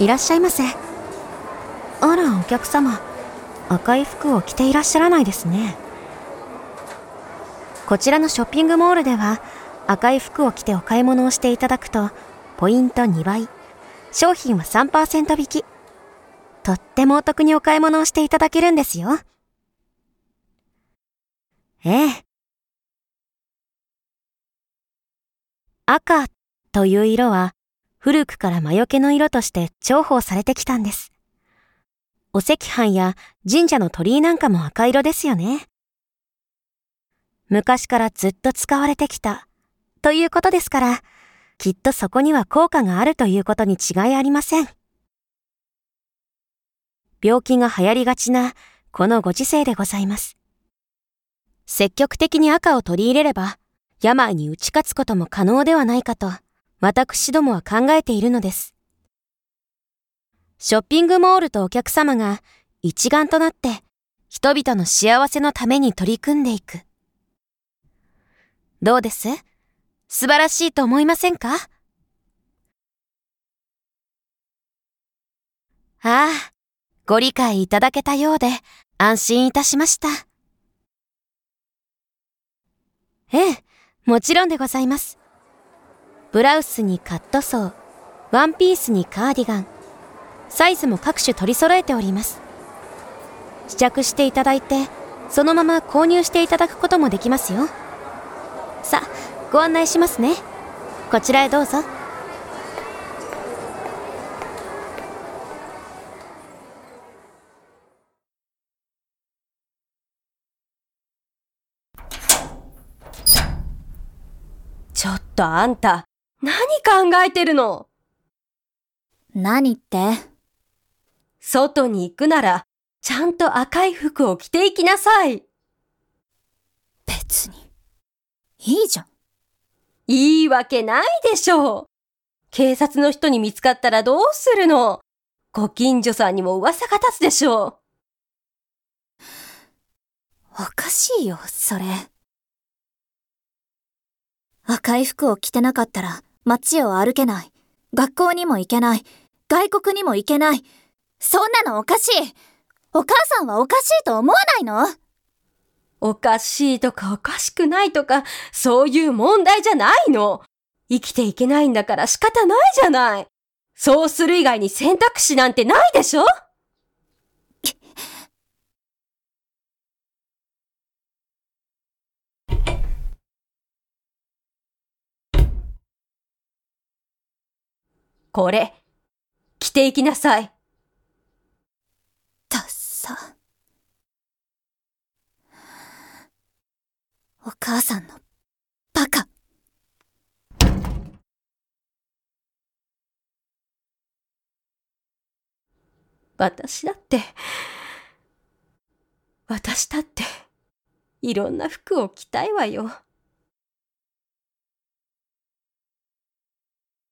いらっしゃいませ。あら、お客様。赤い服を着ていらっしゃらないですね。こちらのショッピングモールでは、赤い服を着てお買い物をしていただくと、ポイント2倍、商品は3%引き。とってもお得にお買い物をしていただけるんですよ。ええ。赤という色は古くから魔除けの色として重宝されてきたんです。お赤飯や神社の鳥居なんかも赤色ですよね。昔からずっと使われてきたということですから、きっとそこには効果があるということに違いありません。病気が流行りがちなこのご時世でございます。積極的に赤を取り入れれば、病に打ち勝つことも可能ではないかと、私どもは考えているのです。ショッピングモールとお客様が一丸となって人々の幸せのために取り組んでいく。どうです？素晴らしいと思いませんか？ああ、ご理解いただけたようで安心いたしました。ええ、もちろんでございます。ブラウスにカットソー、ワンピースにカーディガン、サイズも各種取り揃えております。試着していただいて、そのまま購入していただくこともできますよ。さあ、ご案内しますね。こちらへどうぞ。ちょっとあんた、何考えてるの？何って？外に行くなら、ちゃんと赤い服を着ていきなさい。別に。いいじゃん。いいわけないでしょう。警察の人に見つかったらどうするの？ご近所さんにも噂が立つでしょう。おかしいよ、それ。赤い服を着てなかったら街を歩けない。学校にも行けない。外国にも行けない。そんなのおかしい。お母さんはおかしいと思わないの？おかしいとかおかしくないとか、そういう問題じゃないの。生きていけないんだから仕方ないじゃない。そうする以外に選択肢なんてないでしょ？これ、着ていきなさい。ダッサ。お母さんの、バカ。私だって、私だって、いろんな服を着たいわよ。